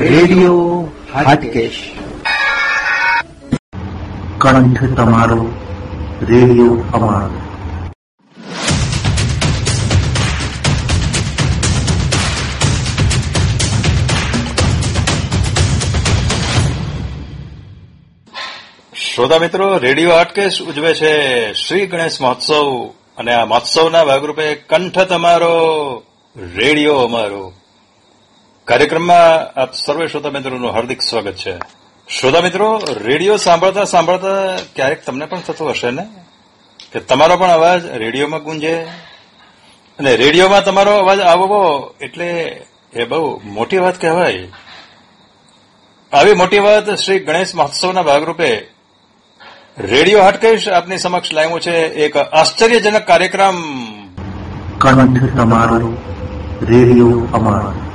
Radio Hatkesh. કંઠ તમારો radio અમારો. શ્રોતા મિત્રો રેડિયો આટકેશ ઉજવે છે શ્રી ગણેશ મહોત્સવ અને આ મહોત્સવના ભાગરૂપે કંઠ તમારો રેડિયો અમારો. કાર્યક્રમમાં આપ સર્વે શ્રોતા મિત્રોનું હાર્દિક સ્વાગત છે. શ્રોતા મિત્રો, રેડિયો સાંભળતા સાંભળતા ક્યારેક તમને પણ થતું હશે ને? કે તમારો પણ અવાજ રેડિયોમાં ગુંજે. અને રેડિયોમાં તમારો અવાજ આવવો એટલે એ બહુ મોટી વાત કહેવાય. આવી મોટી વાત શ્રી ગણેશ મહોત્સવના ભાગરૂપે રેડિયો હટકેશ આપની સમક્ષ લાવ્યો છે એક આશ્ચર્યજનક કાર્યક્રમ. કંઠ તમારો રેડિયો અમારો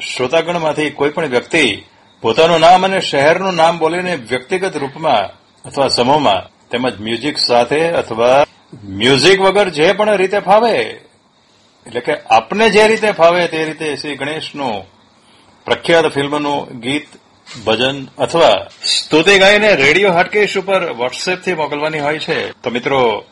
શ્રોતાગણમાંથી કોઈ પણ વ્યક્તિ પોતાનું નામ અને શહેરનું નામ બોલીને વ્યક્તિગત રૂપમાં અથવા સમૂહમાં તેમજ મ્યુઝિક સાથે અથવા મ્યુઝિક વગર જે પણ રીતે ફાવે, એટલે કે આપને જે રીતે ફાવે તે રીતે શ્રી ગણેશનું પ્રખ્યાત ફિલ્મનું ગીત, ભજન અથવા સ્તુતિ ગાઈને રેડિયો હાટકેશ ઉપર વોટ્સએપથી મોકલવાની હોય છે. તો મિત્રો,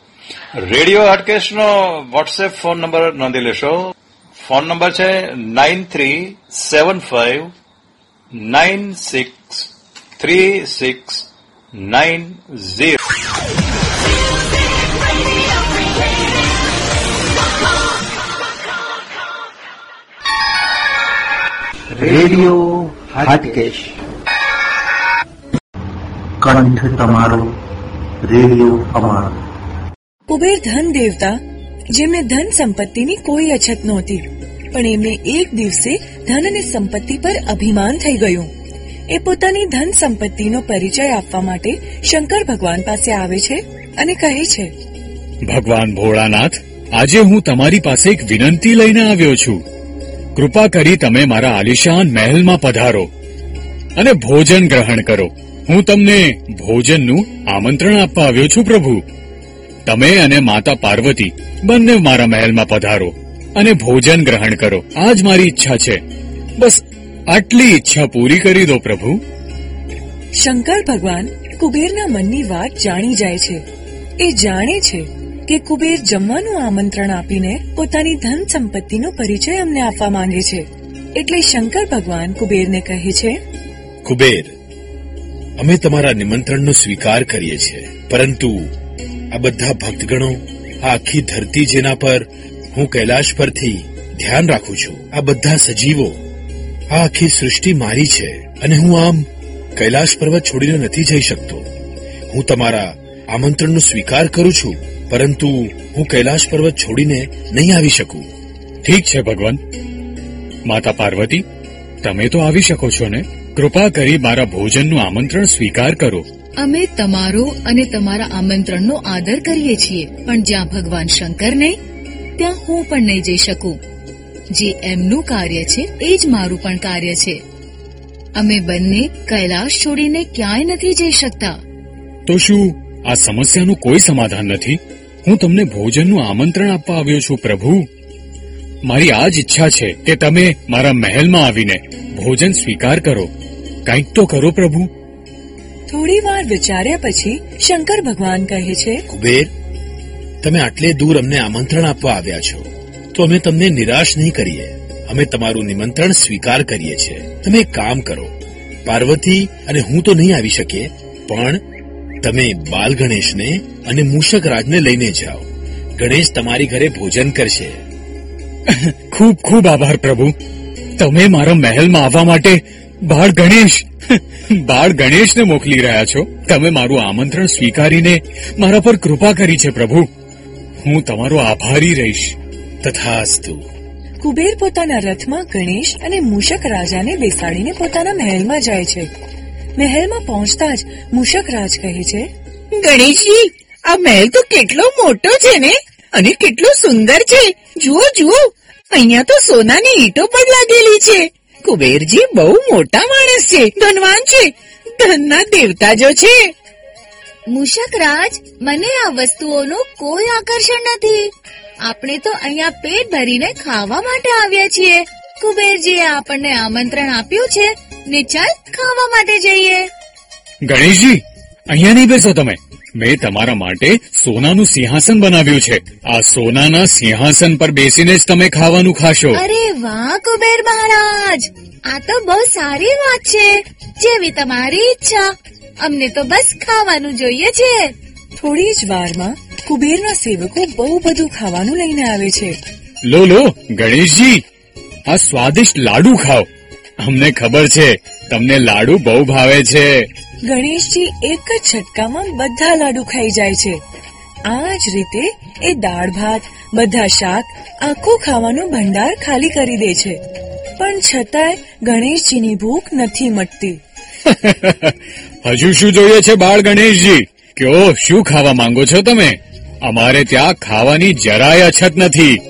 રેડિયો હાટકેશનો વોટ્સએપ ફોન નંબર નોંધી લેશો. ફોન નંબર છે nine three seven five nine six three six nine zero radio Hatkesh કંઠ તમારો રેડિયો અમારો કુબેર ધન દેવતા જેમને ધન સંપત્તિની કોઈ અછત નહોતી, પણ એમને એક દિવસે ધન અને સંપત્તિ પર અભિમાન થઈ ગયું. એ પોતાની ધન સંપત્તિનો પરિચય આપવા માટે શંકર ભગવાન પાસે આવે છે અને કહે છે, ભગવાન ભોળાનાથ, આજે હું તમારી પાસે એક વિનંતી લઈને આવ્યો છું. કૃપા કરી તમે મારા આલિશાન મહેલમાં પધારો અને ભોજન ગ્રહણ કરો. હું તમને ભોજનનું આમંત્રણ આપવા આવ્યો છું પ્રભુ. તમે અને માતા પાર્વતી બંને મારા મહેલમાં પધારો અને ભોજન ગ્રહણ કરો. આ જ મારી ઈચ્છા છે. બસ આટલી ઈચ્છા પૂરી કરી દો પ્રભુ. શંકર ભગવાન કુબેરના મનની વાત જાણી જાય છે. એ જાણે છે કે કુબેર જમવાનું આમંત્રણ આપીને પોતાની ધન સંપત્તિનો પરિચય અમને આપવા માંગે છે. એટલે શંકર ભગવાન કુબેરને કહે છે કુબેર અમે તમારા નિમંત્રણનો સ્વીકાર કરીએ છીએ. પરંતુ આ બધા ભક્તગણો આ આખી ધરતી જેના પર હું કૈલાશ પરથી ધ્યાન રાખું છું. આ બધા સજીવો, આ આખી સૃષ્ટિ મારી છે અને હું આમ કૈલાશ પર્વત છોડીને નથી જઈ શકતો. હું તમારા આમંત્રણનો સ્વીકાર કરું છું, પરંતુ હું કૈલાશ પર્વત છોડીને નહીં આવી શકું. ઠીક છે ભગવાન. માતા પાર્વતી, તમે તો આવી શકો છો ને? કૃપા કરી મારા ભોજનનું આમંત્રણ સ્વીકાર કરો. અમે તમારો અને તમારા આમંત્રણનો આદર કરીએ છીએ. પણ જ્યાં ભગવાન શંકર નહીં ત્યાં હું પણ નહીં જઈ શકું. જે એમનું કાર્ય છે, એ જ મારું પણ કાર્ય છે. અમે બંને કૈલાશ છોડીને ક્યાંય નથી જઈ શકતા. તો શું આ સમસ્યાનું કોઈ સમાધાન નથી? હું તમને ભોજનનું આમંત્રણ આપવા આવ્યો છું, પ્રભુ. મારી આ જ ઈચ્છા છે કે તમે મારા મહેલમાં આવીને ભોજન સ્વીકાર કરો. કંઈક તો કરો, પ્રભુ. થોડી વાર વિચાર્યા પછી શંકર ભગવાન કહે છે કુબેર તમે આટલે દૂર અમને આમંત્રણ આપવા આવ્યા છો તો અમે તમને નિરાશ નહીં કરીએ. અમે તમારું નિમંત્રણ સ્વીકાર કરીએ છીએ. તમે એક કામ કરો પાર્વતી અને હું તો નહીં આવી શકીએ પણ તમે બાલ ગણેશને અને મૂષક રાજને લઈને જાઓ. ગણેશ તમારી ઘરે ભોજન કરશે. ખૂબ ખૂબ આભાર પ્રભુ. તમે મારા મહેલમાં આવવા માટે બાળ ગણેશ. બાળ ગણેશને મોકલી રહ્યા છો? તમે મારું આમંત્રણ સ્વીકારીને મારા પર કૃપા કરી છે, પ્રભુ. હું તમારો આભારી રહીશ. તથાસ્તુ. કુબેર પોતાના રથમાં ગણેશ અને મૂષક રાજાને બેસાડીને પોતાના મહેલમાં જાય છે. મહેલમાં પહોંચતા જ મૂષક રાજ કહે છે, ગણેશજી, આ મહેલ તો કેટલો મોટો છે ને? અને કેટલો સુંદર છે. જુઓ જુઓ, અહીંયા તો સોનાની ઈંટો પણ લાગેલી છે. કુબેરજી બહુ મોટા માણસ છે ધનવાન છે. ધનના દેવતા જો છે. મુશકરાજ મને આ વસ્તુઓનું કોઈ આકર્ષણ નથી. આપણે તો અહીંયા પેટ ભરીને ખાવા માટે આવ્યા છીએ. કુબેરજીએ આપણને આમંત્રણ આપ્યું છે ને ચાલ ખાવા માટે જઈએ. ગણેશજી અહીંયા નહીં બેસો તમે. મેં તમારા માટે સોનાનું સિંહાસન બનાવ્યું છે. આ સોનાના સિંહાસન પર બેસીને જ તમે ખાવાનું ખાશો. અરે વાહ કુબેર મહારાજ! આ તો બહુ સારી વાત છે જેવી તમારી ઈચ્છા. અમને તો બસ ખાવાનું જોઈએ છે. થોડી જ વારમાં કુબેરના સેવકો બહુ બધું ખાવાનું લઈને આવે છે. લો લો ગણેશજી આ સ્વાદિષ્ટ લાડુ ખાઓ. અમને ખબર છે તમને લાડુ બહુ ભાવે છે. ગણેશજી એક જ છટકામાં બધા લાડુ ખાઈ જાય છે. આ જ રીતે એ દાળ ભાત બધા શાક આખું ખાવાનું ભંડાર ખાલી કરી દે છે. પણ છતાંય ગણેશજીની ભૂખ નથી મટતી. હજુ શું જોઈએ છે બાળ ગણેશજી? કયો શું ખાવા માંગો છો તમે? અમારે ત્યાં ખાવાની જરાય અછત નથી.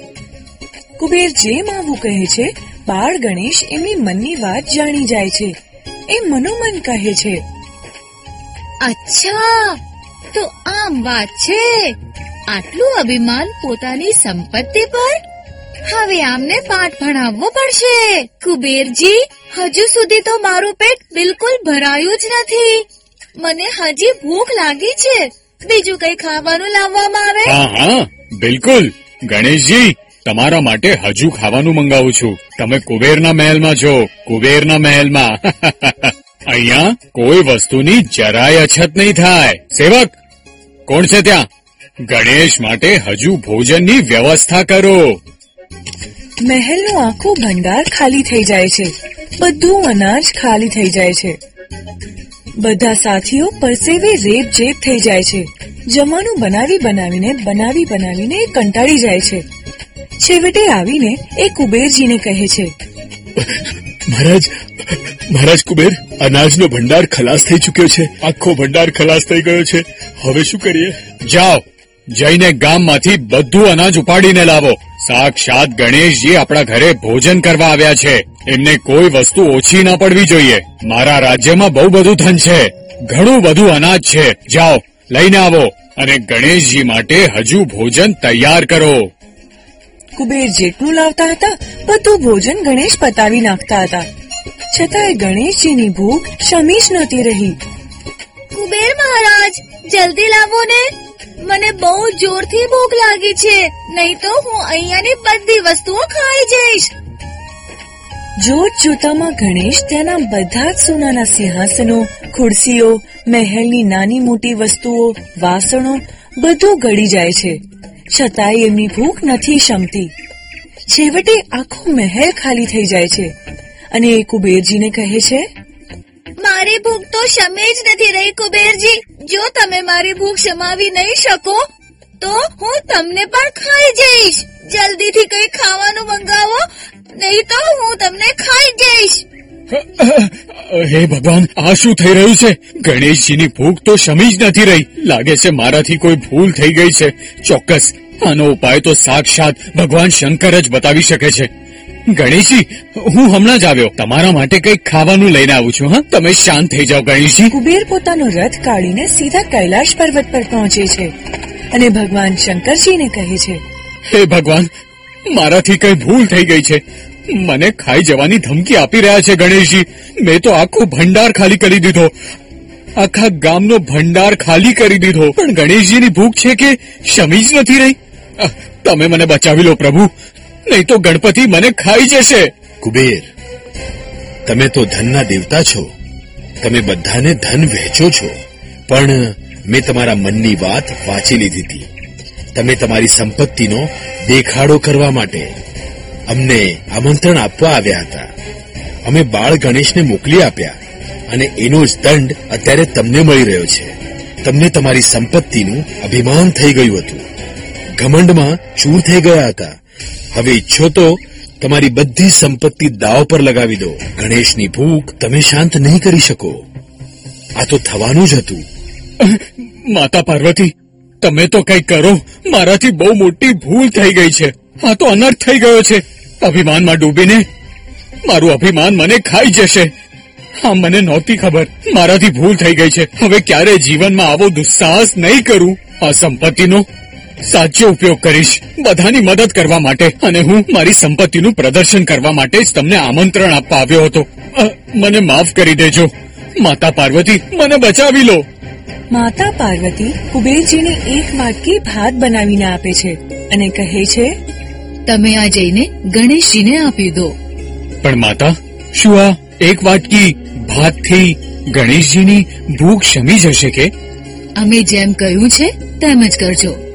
કુબેર જેમ આવું કહે છે બાળ ગણેશ એમની મનની વાત જાણી જાય છે. એ મનોમન કહે છે. અચ્છા, તો આમ વાત છે. આટલું અભિમાન પોતાની સંપત્તિ પર? હવે આમને પાઠ ભણાવવો પડશે. કુબેરજી, હજુ સુધી તો મારું પેટ બિલકુલ ભરાયું જ નથી. મને હજી ભૂખ લાગી છે. બીજું કઈ ખાવાનું લાવવામાં આવે? હા બિલકુલ. ગણેશજી, તમારા માટે હજુ ખાવાનું મંગાવું છું. તમે કુબેરના મહેલમાં છો. કુબેરના મહેલમાં. અહીંયા કોઈ વસ્તુની જરાય અછત નહીં થાય. સેવક, કોણ છે ત્યાં? ગણેશ માટે હજુ ભોજનની વ્યવસ્થા કરો. મહેલનો આખો ભંડાર ખાલી થઈ જાય છે. બધું અનાજ ખાલી થઈ જાય છે. બધા સાથીઓ પરસેવે રેપ જેપ થઈ જાય છે. જમાનું બનાવી બનાવીને બનાવી બનાવીને કંટાળી જાય છે. છેવટે આવીને એ કુબેરજીને કહે છે. મહારાજ મહારાજ કુબેર અનાજનો ભંડાર ખલાસ થઈ ચુક્યો છે. આખો ભંડાર ખલાસ થઈ ગયો છે. હવે શું કરીએ? જાઓ, જઈને ગામમાંથી બધું અનાજ ઉપાડીને લાવો. સાક્ષાત ગણેશજી આપણા ઘરે ભોજન કરવા આવ્યા છે. એમને કોઈ વસ્તુ ઓછી ના પડવી જોઈએ. મારા રાજ્યમાં બહુ બધું ધન છે. ઘણું બધું અનાજ છે. જાઓ, લઈને આવો અને ગણેશજી માટે હજુ ભોજન તૈયાર કરો. કુબેર જેટલું લાવતા હતા બધું ભોજન ગણેશ પતાવી નાખતા હતા. છતાંય ગણેશજીની ભૂખ શમી જ નહોતી રહી. કુબેર મહારાજ જલ્દી લાવો ને. મને બહુ જોરથી ભૂખ લાગી છે નહીં તો હું અહીંયાની બધી વસ્તુઓ ખાઈ જઈશ. જોત જોતામાં ગણેશ ત્યાંના બધા જ સોનાના સિંહાસનો ખુરશીઓ મહેલની નાની મોટી વસ્તુઓ વાસણો બધું ગળી જાય છે. છતાંય એમની ભૂખ નથી શમતી. છેવટે આખો મહેલ ખાલી થઈ જાય છે. અને એ કુબેરજીને કહે છે મારી ભૂખ તો શમે જ નથી રહી કુબેરજી. જો તમે મારી ભૂખ શમાવી નહીં શકો તો હું તમને પણ ખાઈ જઈશ. જલ્દીથી કઈ ખાવાનું મંગાવો નહીં તો હું તમને ખાઈ જઈશ. હે ભગવાન આ શું થઈ રહ્યું છે? ગણેશજીની ભૂખ તો શમી જ નથી રહી. લાગે છે મારાથી કોઈ ભૂલ થઈ ગઈ છે. ચોક્કસ આનો ઉપાય તો સાક્ષાત ભગવાન શંકર જ બતાવી શકે છે. ગણેશજી હું હમણાં જ આવ્યો. તમારા માટે કંઈક ખાવાનું લઈને આવું છું હા? તમે શાંત થઈ જાઓ ગણેશજી. કુબેર પોતાનો રથ કાઢીને સીધા કૈલાશ પર્વત પર પહોંચે છે. અને ભગવાન શંકરજીને કહે છે હે ભગવાન મારાથી કઈ ભૂલ થઈ ગઈ છે. મને ખાઈ જવાની ધમકી આપી રહ્યા છે ગણેશજી. મેં તો આખો ભંડાર ખાલી કરી દીધો. આખા ગામનો ભંડાર ખાલી કરી દીધો. પણ ગણેશજીની ભૂખ છે કે શમી જ નથી રહી? તમે મને બચાવી લો પ્રભુ. નહીં તો ગણપતિ મને ખાઈ જશે. કુબેર, તમે તો ધનના દેવતા છો. તમે બધાને ધન વહેંચો છો. પણ મેં તમારા મનની વાત વાંચી લીધી હતી. તમે તમારી સંપત્તિનો દેખાડો કરવા માટે અમને આમંત્રણ આપવા આવ્યા હતા. અમે બાળ ગણેશને મોકલી આપ્યા અને એનો જ દંડ અત્યારે તમને મળી રહ્યો છે. તમને તમારી સંપત્તિનું અભિમાન થઈ ગયું હતું. ઘમંડમાં ચૂર થઈ ગયા હતા. હવે ઈચ્છો તો તમારી બધી સંપત્તિ દાવ પર લગાવી દો. ગણેશની ભૂખ તમે શાંત નહીં કરી શકો. આ તો થવાનું જ હતું. માતા પાર્વતી, તમે તો કંઈક કરો. મારાથી બહુ મોટી ભૂલ થઈ ગઈ છે. આ તો અનર્થ થઈ ગયો છે. અભિમાનમાં ડૂબીને મારું અભિમાન મને ખાઈ જશે. હા, મને નહોતી ખબર. મારાથી ભૂલ થઈ ગઈ છે. હવે ક્યારે જીવનમાં આવો દુસ્સાહસ નહીં કરું? આ સંપત્તિનો સાચો ઉપયોગ કરીશ. બધાની મદદ કરવા માટે અને હું મારી સંપત્તિનું પ્રદર્શન કરવા માટે જ તમને આમંત્રણ આપવા આવ્યો હતો. મને માફ કરી દેજો. માતા પાર્વતી મને બચાવી લો. માતા પાર્વતી કુબેરજીને એક વાટકી ભાત બનાવીને આપે છે અને કહે છે તમે આ જઈને ગણેશજીને આપી દો. પણ માતા શું આ એક વાટકી ભાતથી ગણેશજીની ભૂખ શમી જશે કે? અમે જેમ કહ્યું છે તેમ જ કરજો.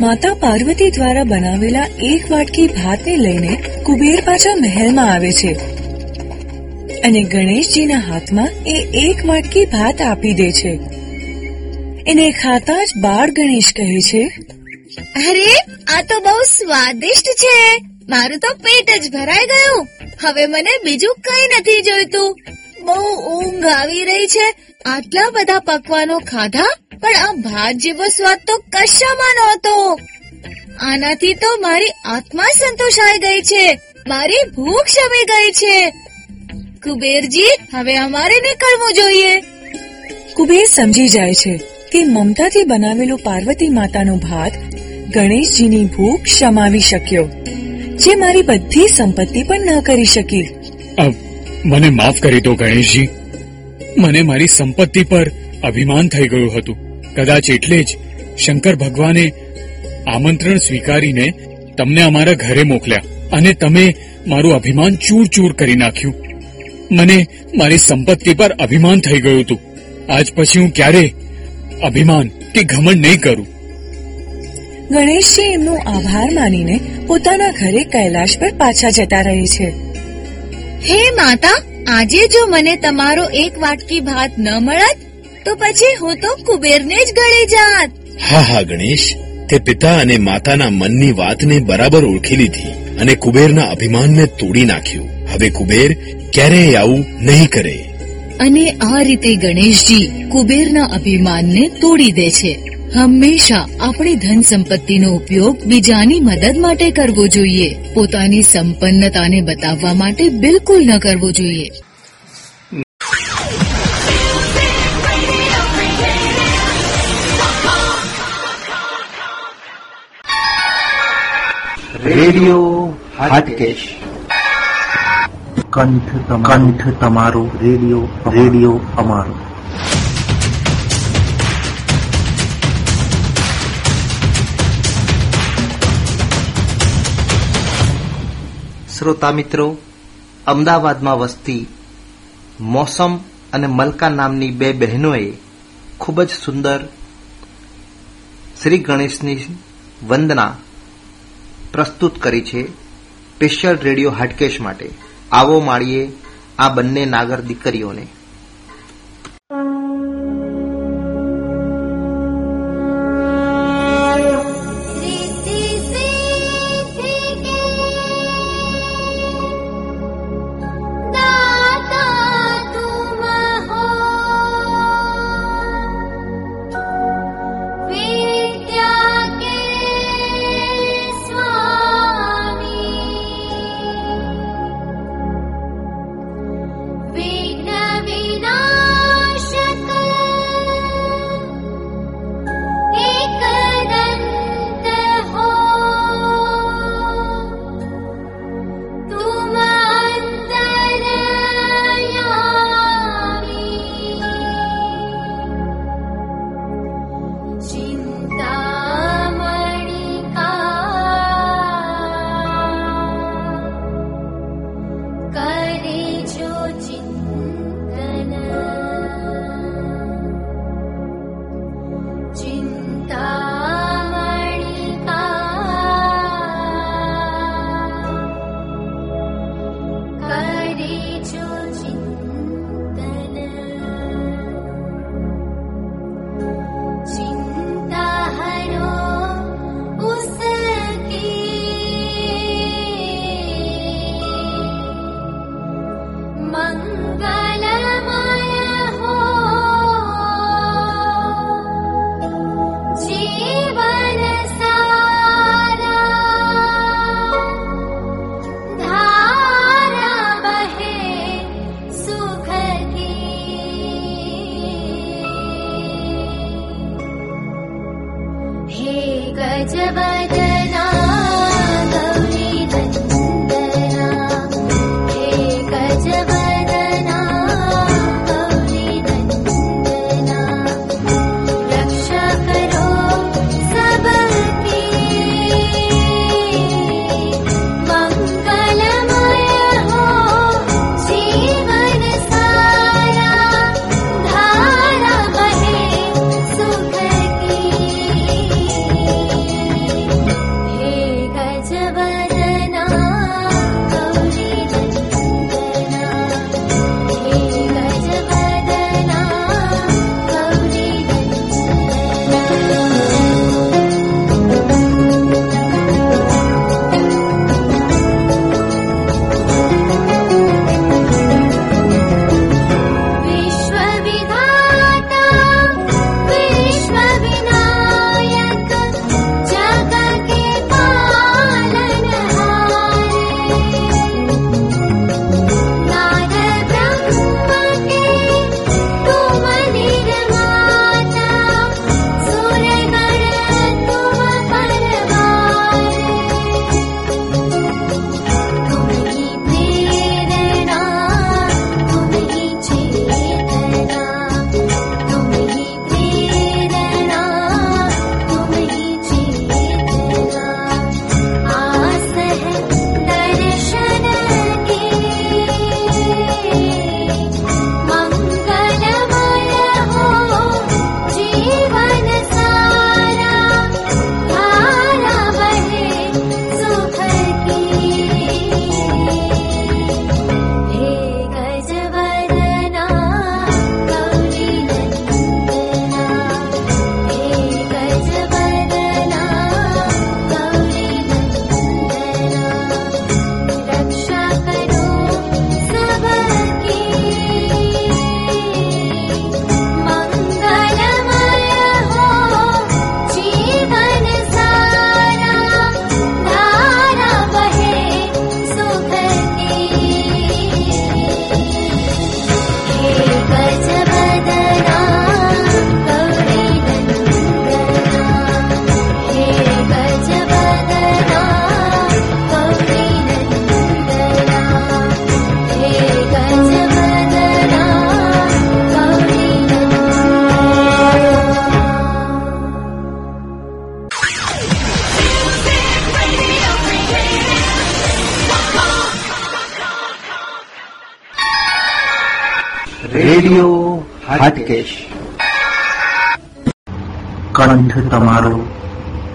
માતા પાર્વતી દ્વારા બનાવેલા એક વાટકી ભાતને લઈને કુબેર પાછા મહેલમાં આવે છે. અને ગણેશજીના હાથમાં એ એક વાટકી ભાત આપી દે છે. એને ખાતા જ બાળ ગણેશ કહે છે, અરે, આ તો બહુ સ્વાદિષ્ટ છે. મારું તો પેટ જ ભરાઈ ગયું. હવે મને બીજું કઈ નથી જોઈતું. બહુ ઊંઘ આવી રહી છે. આટલા બધા પકવાનો ખાધા? પણ આ ભાત જેવો સ્વાદ તો કશામાં નહોતો. આનાથી તો મારી આત્મા સંતોષાઈ ગઈ છે. મારી ભૂખ શમી ગઈ છે. કુબેરજી હવે અમારે નીકળવું જોઈએ. કુબેર સમજી જાય છે કે મમતાથી બનાવેલું પાર્વતી માતાનું ભાત ગણેશજીની ભૂખ શમાવી શક્યો જે મારી બધી સંપત્તિ પણ ન કરી શકી. મને માફ કરી દો ગણેશજી. મને મારી સંપત્તિ પર અભિમાન થઈ ગયું હતું. કદાચ એટલે જ શંકર ભગવાને આમંત્રણ સ્વીકારીને તમને અમારા ઘરે મોકલ્યા અને તમે મારું અભિમાન ચૂર ચૂર કરી નાખ્યું. મને મારી સંપત્તિ પર અભિમાન થઈ ગયું હતું. આજ પછી હું ક્યારે અભિમાન કે ઘમંડ નહીં કરું. ગણેશજી, એમનો આભાર માનીને પોતાના ઘરે કૈલાશ પર પાછા જતા રહે છે. હે માતા આજે જો મને તમારો એક વાટકી ભાત ન મળત તો પછી હું તો કુબેરને જ ગળે જાત. હા હા ગણેશ. તે પિતા અને માતાના મનની વાતને બરાબર ઓળખી લીધી અને કુબેરના અભિમાનને તોડી નાખ્યું. હવે કુબેર ક્યારેય આવું નહીં કરે. અને આ રીતે ગણેશજી કુબેરના અભિમાનને તોડી દે છે. હંમેશા આપણી ધન સંપત્તિનો ઉપયોગ બીજાની મદદ માટે કરવો જોઈએ. પોતાની સંપન્નતાને બતાવવા માટે બિલકુલ ન કરવો જોઈએ. રેડિયો હાટકેશ. કંઠ કંઠ તમારો. રેડિયો રેડિયો અમારો. શ્રોતા મિત્રો, અમદાવાદમાં વસતી મોસમ અને મલકા નામની બે બહેનોએ ખૂબ જ સુંદર શ્રી ગણેશની વંદના પ્રસ્તુત કરી છે સ્પેશિયલ રેડિયો હાટકેશ માટે. આવો માળીએ આ બંને નાગર દીકરીઓને. રેડિયો હાટકેશ. કંઠ તમારો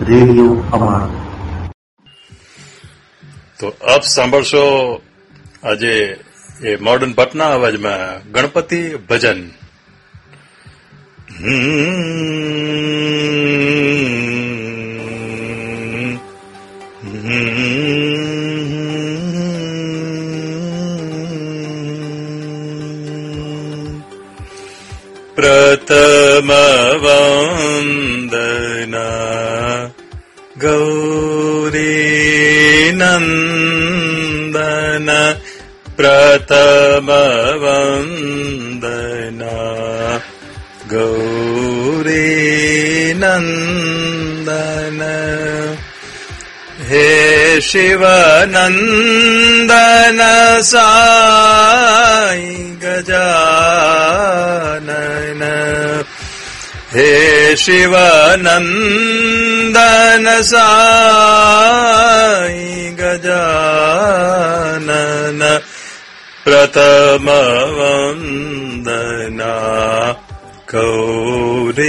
રેડિયો અમારો. તો આપ સાંભળશો આજે એ મોડર્ન ભટ્ટના અવાજમાં ગણપતિ ભજન. હમ. प्रथमवन्दना गौरीनन्दन प्रथमवन्दना। गौरीनन्दन हे शिवनन्दन साई गजानन शिवनन्दन साई गजानन प्रथमवन्दना गौरीनन्दन।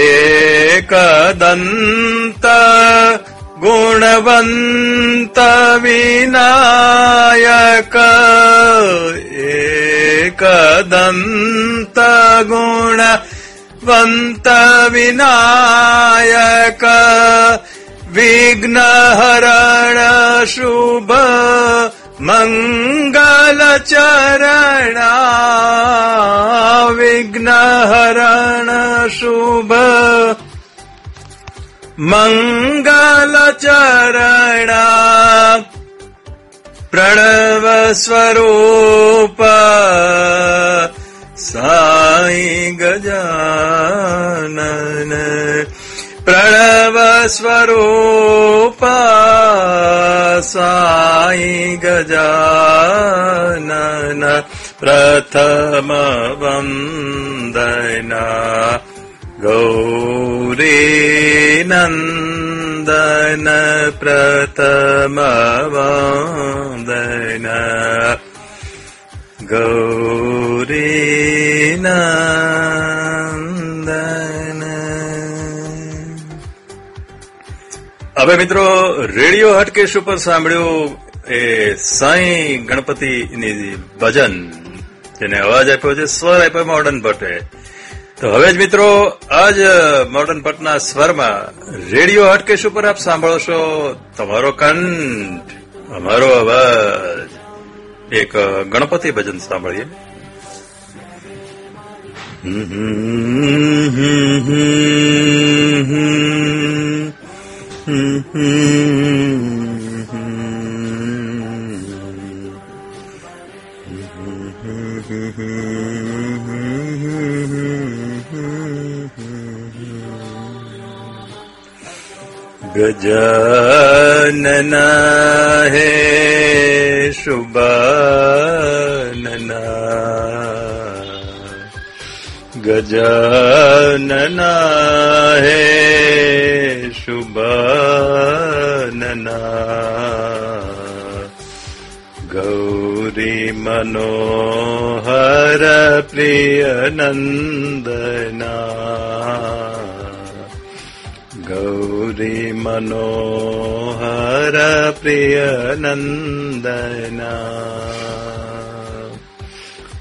एकदन्त गुणवन्त विनायक एकदन्त गुणवन्त विनायक विघ्नहरण शुभ मङ्गलचरणा विघ्नहरण शुभ मङ्गलचरणा प्रणवस्वरूप साई गजानन। प्रणवस्वरूप साई गजानन। साय गजान प्रथमवन्दन ગૌરી નંદન પ્રથમ વંદના ગૌરી નંદન હવે મિત્રો રેડિયો હટકેશ ઉપર સાંભળ્યું એ સાંઈ ગણપતિની ભજન જેને અવાજ આપ્યો છે સ્વર આપ્યો મોર્ડન ભટ્ટે તો હવે જ મિત્રો, આજ મોર્ડન પટના સ્વરમાં રેડિયો હટકેશ ઉપર આપ સાંભળો છો તમારો કંઠ, અમારો અવાજ. એક ગણપતિ ભજન સાંભળીએ. હમ હમ હમ ગજાનના गजानना हे शुभानना गजानना हे शुभानना गौरी मनोहर प्रियनन्दना श्रीमनोहर प्रियनन्दना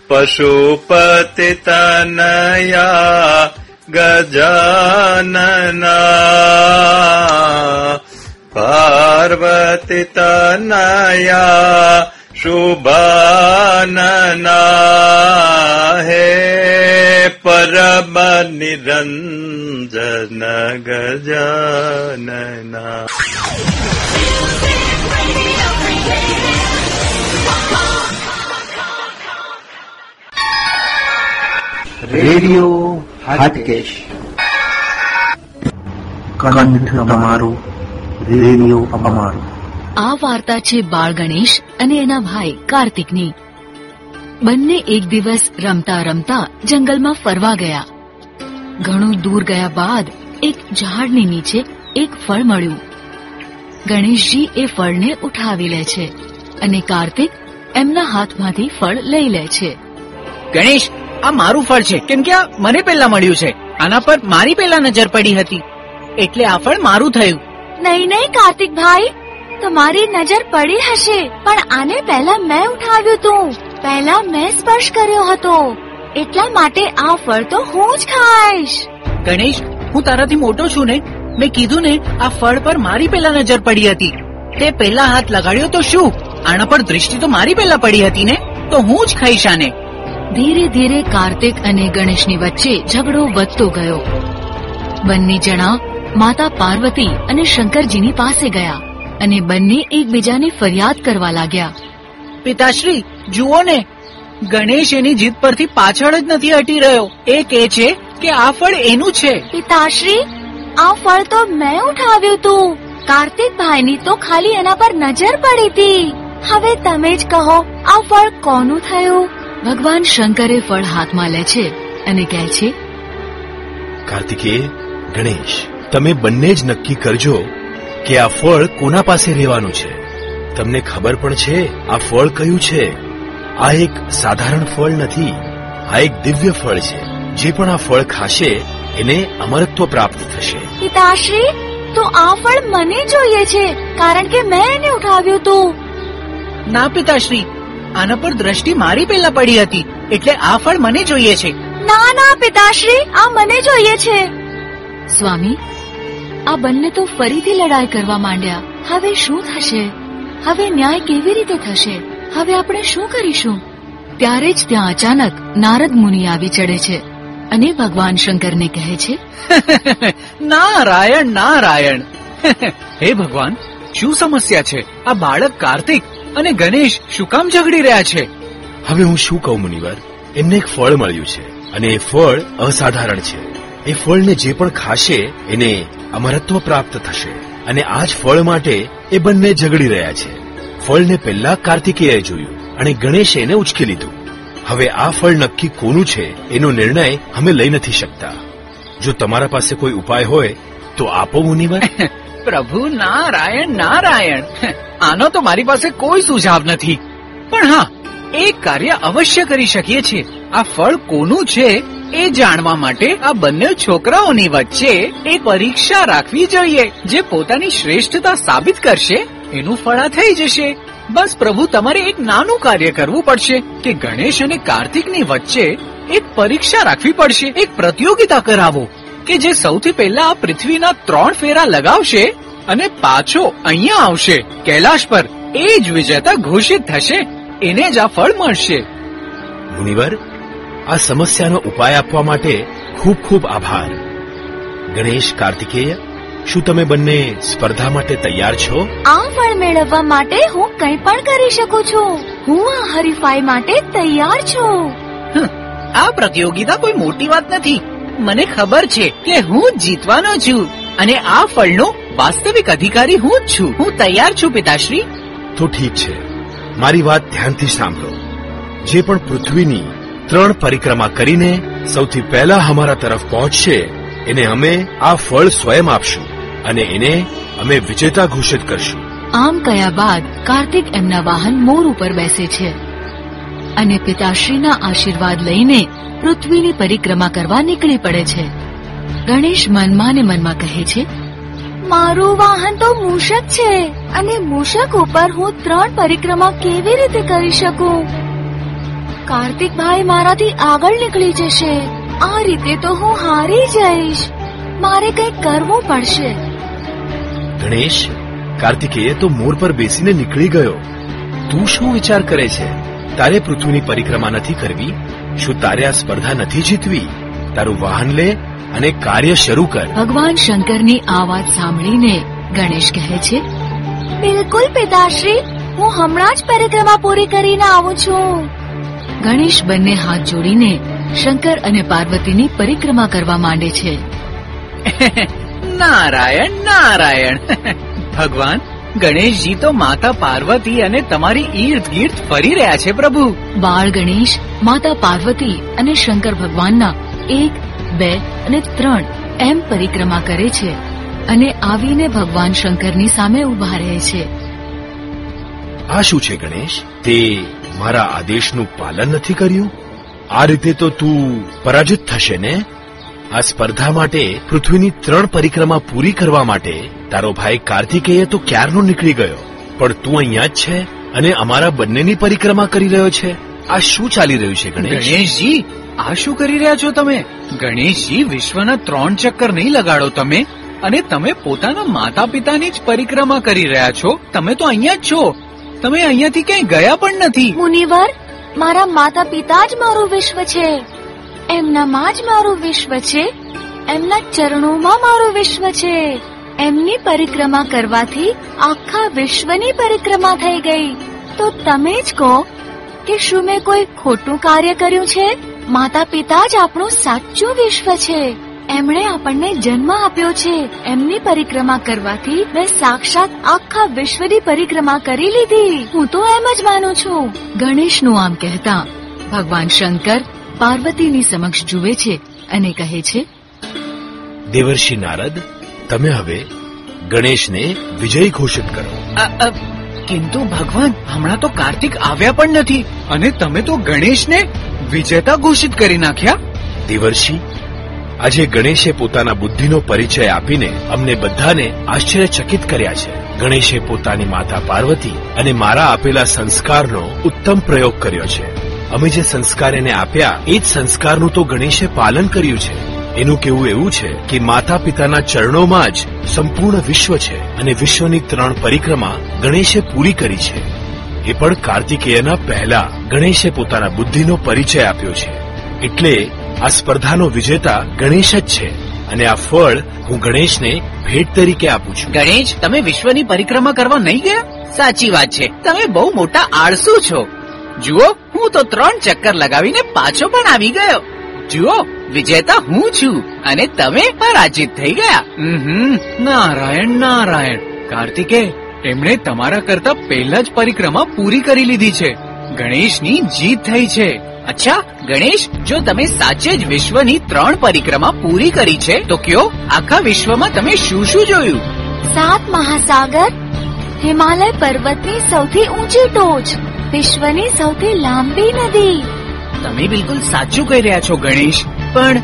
पशुपतितनया गजानना। पार्वतितनया શુભાનના હે પરમ નિરંજન ગજાનના રેડિયો હાટકેશ કંઠ તમારો રેડિયો અમારો આ વાર્તા છે બાળ ગણેશ અને એના ભાઈ કાર્તિકની. બંને એક દિવસ રમતા રમતા જંગલમાં ફરવા ગયા. ઘણું દૂર ગયા બાદ એક ઝાડની નીચે એક ફળ મળ્યું. ગણેશજી એ ફળને ઉઠાવી લે છે અને કાર્તિક એમના હાથમાંથી ફળ લઈ લે છે. ગણેશ આ મારું ફળ છે. કેમ કે આ મને પહેલા મળ્યું છે. આના પર મારી પહેલા નજર પડી હતી. એટલે આ ફળ મારું થયું. નહીં નહીં કાર્તિક ભાઈ તમારી નજર પડી હશે. પણ આને પહેલા મેં ઉઠાવ્યું તું. પહેલા મેં સ્પર્શ કર્યો હતો. એટલા માટે આ ફળ તો હું જ ખાઈશ. ગણેશ હું તારાથી મોટો છું ને? મેં કીધું ને આ ફળ પર મારી પહેલા નજર પડી હતી. તે પહેલા હાથ લગાડ્યો તો શું? આના પર દૃષ્ટિ તો મારી પહેલા પડી હતી ને? તો હું જ ખાઈશ આને. ધીરે ધીરે કાર્તિક અને ગણેશની વચ્ચે ઝઘડો વધતો ગયો. બંને જણા માતા પાર્વતી અને શંકરજીની પાસે ગયા. અને બંને એકબીજાને ફરિયાદ કરવા લાગ્યા. પિતાશ્રી જુઓ ને. ગણેશ એની જીદ પરથી પાછળ જ નથી હટી રહ્યો. એ કહે છે કે આ ફળ એનું છે. પિતાશ્રી આ ફળ તો મેં ઉઠાવ્યું તું. કાર્તિક ભાઈની તો ખાલી એના પર નજર પડી હતી. હવે તમે જ કહો આ ફળ કોનું થયું? ભગવાન શંકરે ફળ હાથમાં લે છે અને કહે છે કાર્તિકે ગણેશ તમે બંને જ નક્કી કરજો કે આ ફળ કોના પાસે રહેવાનું છે? તમને ખબર પણ છે આ ફળ કયું છે? આ એક સાધારણ ફળ નથી આ એક દિવ્ય ફળ છે. જે પણ આ ફળ ખાશે એને અમરત્વ પ્રાપ્ત થશે. પિતાશ્રી તો આ ફળ મને જોઈએ છે કારણ કે મેં એને ઉઠાવ્યું તું. ના પિતાશ્રી આના પર દ્રષ્ટિ મારી પહેલા પડી હતી એટલે આ ફળ મને જોઈએ છે. ના ના પિતાશ્રી આ મને જોઈએ છે. સ્વામી આ બંને તો ફરીથી લડાઈ કરવા માંડ્યા. હવે શું થશે? હવે ન્યાય કેવી રીતે થશે? હવે આપણે શું કરીશું? ત્યારે જ ત્યાં અચાનક નારદ મુનિ આવી ચડે છે અને ભગવાન શંકરને કહે છે નારાયણ નારાયણ. હે ભગવાન શું સમસ્યા છે? આ બાળક કાર્તિક અને ગણેશ શું કામ ઝઘડી રહ્યા છે? હવે હું શું કહું મુનિવર? એમને એક ફળ મળ્યું છે અને એ ફળ અસાધારણ છે. એ ફળને જે પણ ખાશે, એને અમરત્વ પ્રાપ્ત થશે. અને આ જ ફળ માટે એ બંને ઝઘડી રહ્યા છે. ફળને પહેલા કાર્તિકેયે જોયું અને ગણેશે એને ઉચકી લીધું. હવે આ ફળ નક્કી કોનું છે, એનો નિર્ણય અમે લઈ નથી શકતા. જો તમારા પાસે કોઈ ઉપાય હોય, તો આપો, મુનિવર. પ્રભુ નારાયણ નારાયણ. આનો તો મારી પાસે કોઈ સુઝાવ નથી. પણ હા, એક કાર્ય અવશ્ય કરી શકીએ છીએ. આ ફળ કોનું છે એ જાણવા માટે આ બંને છોકરાઓની વચ્ચે એક પરીક્ષા રાખવી જોઈએ જે પોતાની શ્રેષ્ઠતા સાબિત કરશે, એનું ફળ આ થઈ જશે. બસ પ્રભુ, તમારે એક નાનું કાર્ય કરવું પડશે કે ગણેશ અને કાર્તિકની વચ્ચે એક પરીક્ષા રાખવી પડશે, એક પ્રતિયોગિતા કરાવો કે જે સૌથી પહેલા આ પૃથ્વીના ત્રણ ફેરા લગાવશે અને પાછો અહીંયા આવશે. કૈલાશ પર એ જ વિજેતા ઘોષિત થશે, એને જ આ ફળ મળશે. મુનિવર આ સમસ્યાનો ઉપાય આપવા માટે ખૂબ ખૂબ આભાર. ગણેશ કાર્તિકેય શું તમે બંને સ્પર્ધા માટે તૈયાર છો? આ ફળ મેળવવા માટે હું કંઈ પણ કરી શકું છું. હું આ હરીફાઈ માટે તૈયાર છું. આ પ્રતિયોગિતા કોઈ મોટી વાત નથી. મને ખબર છે કે હું જીતવાનો છું અને આ ફળનો વાસ્તવિક અધિકારી હું જ છું. હું તૈયાર છું પિતાશ્રી. તો ઠીક છે. મારી વાત ધ્યાનથી સાંભળો. જે પણ પૃથ્વીની ત્રણ પરિક્રમા કરીને સૌથી પહેલા અમારા તરફ પહોંચશે, એને અમે આ ફળ સ્વયં આપશું અને એને અમે વિજેતા ઘોષિત કરશું. આમ કયા બાદ કાર્તિક એમના વાહન મોર ઉપર બેસે છે અને પિતાશ્રીના આશીર્વાદ લઈને પૃથ્વીની પરિક્રમા કરવા નીકળી પડે છે. ગણેશ મનમાં ને મનમાં કહે છે, મારું વાહન તો મૂષક છે અને મૂષક ઉપર હું ત્રણ પરિક્રમા કેવી રીતે કરી શકું? કાર્તિક ભાઈ મારાથી આગળ નીકળી જશે. આ રીતે તો હું હારી જઈશ. મારે કંઈક કરવું પડશે. ગણેશ કાર્તિકેય તો મોર પર બેસીને નીકળી ગયો. તું શું વિચાર કરે છે? તારે પૃથ્વીની પરિક્રમા નથી કરવી? શું તારે આ સ્પર્ધા નથી જીતવી? તારું વાહન લે અને કાર્ય શરૂ કર. ભગવાન શંકરની આ વાત સાંભળીને ગણેશ કહે છે બિલકુલ પિતાશ્રી હું હમણાં જ પરિક્રમા પૂરી કરીને આવું છું. ગણેશ બંને હાથ જોડીને શંકર અને પાર્વતીની પરિક્રમા કરવા માંડે છે. નારાયણ નારાયણ. ભગવાન ગણેશજી તો માતા પાર્વતી અને તમારી ઈર્દ ગીર્દ ફરી રહ્યા છે પ્રભુ. બાળ ગણેશ માતા પાર્વતી અને શંકર ભગવાનના એક બે અને ત્રણ એમ પરિક્રમા કરે છે અને આવીને ભગવાન શંકરની સામે ઊભા રહે છે. આ શું છે ગણેશ? તે મારા આદેશનું પાલન નથી કર્યું? આ રીતે તો તું પરાજિત થશે ને? આ સ્પર્ધા માટે, પૃથ્વીની ત્રણ પરિક્રમા પૂરી કરવા માટે તારો ભાઈ કાર્તિકેય તો ક્યારનો નીકળી ગયો? પણ તું અહીંયા જ છે અને અમારા બંનેની પરિક્રમા કરી રહ્યો છે. આ શું ચાલી રહ્યું છે ગણેશજી, આ શું કરી રહ્યા છો તમે? ગણેશજી, વિશ્વના ત્રણ ચક્કર નહીં લગાડો તમે. અને તમે પોતાના માતા પિતાની જ પરિક્રમા કરી રહ્યા છો. તમે તો અહીંયા જ છો. તમે અહીંયાથી ક્યાંય ગયા પણ નથી? મુનિવર, મારા માતા પિતા જ મારું વિશ્વ છે. એમનામાં જ મારું વિશ્વ છે. એમના ચરણોમાં મારું વિશ્વ છે. એમની પરિક્રમા કરવાથી આખા વિશ્વની પરિક્રમા થઈ ગઈ. તો તમે જ કહો કે શું મેં કોઈ ખોટું કાર્ય કર્યું છે? માતા પિતા જ આપણું સાચું વિશ્વ છે. એમણે આપણને જન્મ આપ્યો છે. એમની પરિક્રમા કરવાથી મેં સાક્ષાત આખા વિશ્વની પરિક્રમા કરી લીધી. હું તો એમ જ માનું છું. ગણેશનું આમ કહેતા ભગવાન શંકર પાર્વતીની સમક્ષ જુએ છે અને કહે છે દેવર્ષિ નારદ તમે હવે ગણેશને વિજય ઘોષિત કરો. કિંતુ ભગવાન હમણાં તો કાર્તિક આવ્યા પણ નથી. અને તમે તો ગણેશને વિજેતા ઘોષિત કરી નાખ્યા? દેવર્ષિ આજે ગણેશે પોતાના બુદ્ધિનો પરિચય આપીને અમને બધાને આશ્ચર્યચકિત કર્યા છે. ગણેશે પોતાની માતા પાર્વતી અને મારા આપેલા સંસ્કારનો ઉત્તમ પ્રયોગ કર્યો છે. અમે જે સંસ્કાર એને આપ્યા, એ જ સંસ્કારનું તો ગણેશે પાલન કર્યું છે. એનું કેવું એવું છે કે માતા પિતાના ચરણોમાં જ સંપૂર્ણ વિશ્વ છે અને વિશ્વની ત્રણ પરિક્રમા ગણેશે પૂરી કરી છે. એ પણ કાર્તિકેયના પહેલા ગણેશે પોતાના બુદ્ધિનો પરિચય આપ્યો છે. એટલે આ સ્પર્ધાનો વિજેતા ગણેશ જ છે. અને આ ફળ હું ગણેશને ભેટ તરીકે આપું છું. ગણેશ તમે વિશ્વની પરિક્રમા કરવા નહીં ગયા? સાચી વાત છે. તમે બહુ મોટા આળસુ છો. જુઓ હું તો ત્રણ ચક્કર લગાવીને પાછો પણ આવી ગયો. જુઓ વિજેતા હું છું અને તમે પરાજિત થઈ ગયા. નારાયણ નારાયણ. કાર્તિકે એમણે તમારા કરતા પહેલા જ પરિક્રમા પૂરી કરી લીધી છે. ગણેશની જીત થઈ છે. અચ્છા ગણેશ જો તમે સાચે જ વિશ્વની ત્રણ પરિક્રમા પૂરી કરી છે તો કયો? આખા વિશ્વમાં તમે શું શું જોયું? સાત મહાસાગર હિમાલય પર્વતની સૌથી ઊંચી ટોચ વિશ્વની સૌથી લાંબી નદી. તમે બિલકુલ સાચું કહી રહ્યા છો ગણેશ. પણ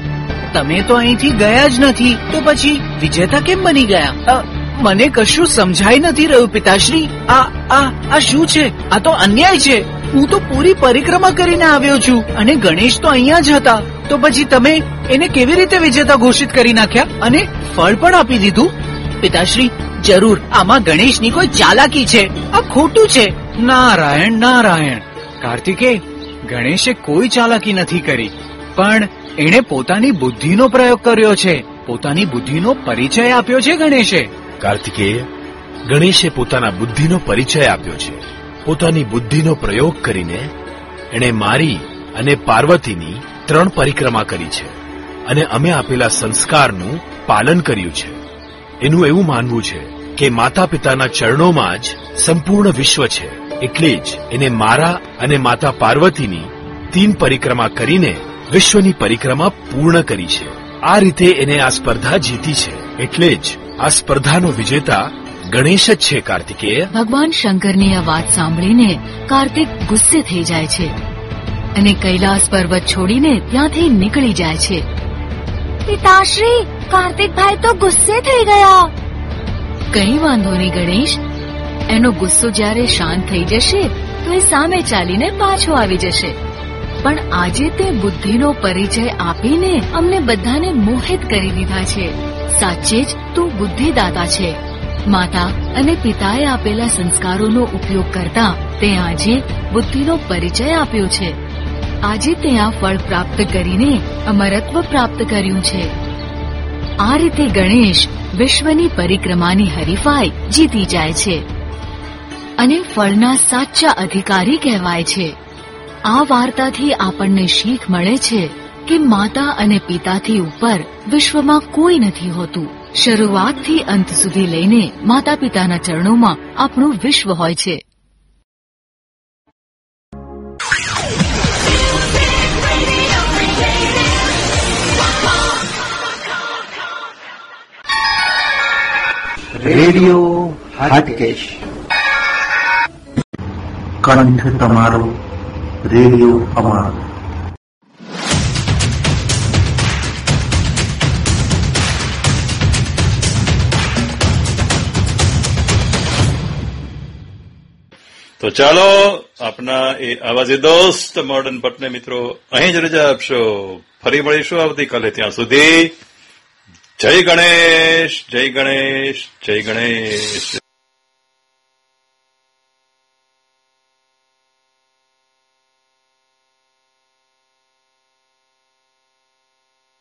તમે તો અહીંથી ગયા જ નથી તો પછી વિજેતા કેમ બની ગયા? મને કશું સમજાઈ નથી રહ્યું પિતાશ્રી. આ આ આ શું છે? આ તો અન્યાય છે. હું તો પૂરી પરિક્રમા કરીને આવ્યો છું અને ગણેશ તો અહીંયા જ હતા. તો પછી તમે એને કેવી રીતે વિજેતા ઘોષિત કરી નાખ્યા અને ફળ પણ આપી દીધું? પિતાશ્રી જરૂર. આમાં ગણેશની કોઈ ચાલાકી છે. આ ખોટું છે. નારાયણ નારાયણ. કાર્તિકે ગણેશે કોઈ ચાલાકી નથી કરી. પણ એણે પોતાની બુદ્ધિનો પ્રયોગ કર્યો છે. પોતાની બુદ્ધિનો પરિચય આપ્યો છે ગણેશે. કાર્તિકેય ગણેશે પોતાના બુદ્ધિનો પરિચય આપ્યો છે. પોતાની બુદ્ધિનો પ્રયોગ કરીને એણે મારી અને પાર્વતીની ત્રણ પરિક્રમા કરી છે અને અમે આપેલા સંસ્કારનું પાલન કર્યું છે. એનું એવું માનવું છે કે માતા પિતાના ચરણોમાં જ સંપૂર્ણ વિશ્વ છે. એટલે જ એને મારા અને માતા પાર્વતીની તીન પરિક્રમા કરીને વિશ્વની પરિક્રમા પૂર્ણ કરી છે. આ રીતે એને આ સ્પર્ધા જીતી છે. એટલે જ આ સ્પર્ધાનો વિજેતા ગણેશ જ છે કાર્તિકેય. ભગવાન શંકરની આ વાત સાંભળીને કાર્તિક ગુસ્સે થઈ જાય છે અને કૈલાસ પર્વત છોડીને ત્યાંથી નીકળી જાય છે. પિતાશ્રી, કાર્તિકભાઈ તો ગુસ્સે થઈ ગયા. કઈ વાંધો નહીં ગણેશ. એનો ગુસ્સો જ્યારે શાંત થઈ જશે, તો એ સામે ચાલીને પાછો આવી જશે. પણ આજે તે બુદ્ધિનો પરિચય આપીને અમને બધાને મોહિત કરી દીધા છે. સાચે જ તું બુદ્ધિદાતા છે. માતા અને પિતાએ આપેલા સંસ્કારોનો ઉપયોગ કરતા તે આજે બુદ્ધિનો પરિચય આપ્યો છે. આજે તે આ ફળ પ્રાપ્ત કરીને અમરત્વ પ્રાપ્ત કર્યું છે. આ રીતે ગણેશ વિશ્વની પરિક્રમાની હરીફાઈ જીતી જાય છે અને ફળના સાચા અધિકારી કહેવાય છે. આ વાર્તાથી આપણને શીખ મળે છે કે માતા અને પિતાથી ઉપર વિશ્વમાં કોઈ નથી હોતું. શરૂઆતથી અંત સુધી લઈને માતા પિતાના ચરણોમાં આપણું વિશ્વ હોય છે. રેડિયો હાટકેશ. કંઠ તમારો રેડિયો અમારો. તો ચાલો, આપના એ આવાજે દોસ્ત મોડર્ન ભટ્ટને મિત્રો, અહીં જ રજા આપશો. ફરી મળીશું આવતીકાલે ત્યાં સુધી. જય ગણેશ જય ગણેશ જય ગણેશ.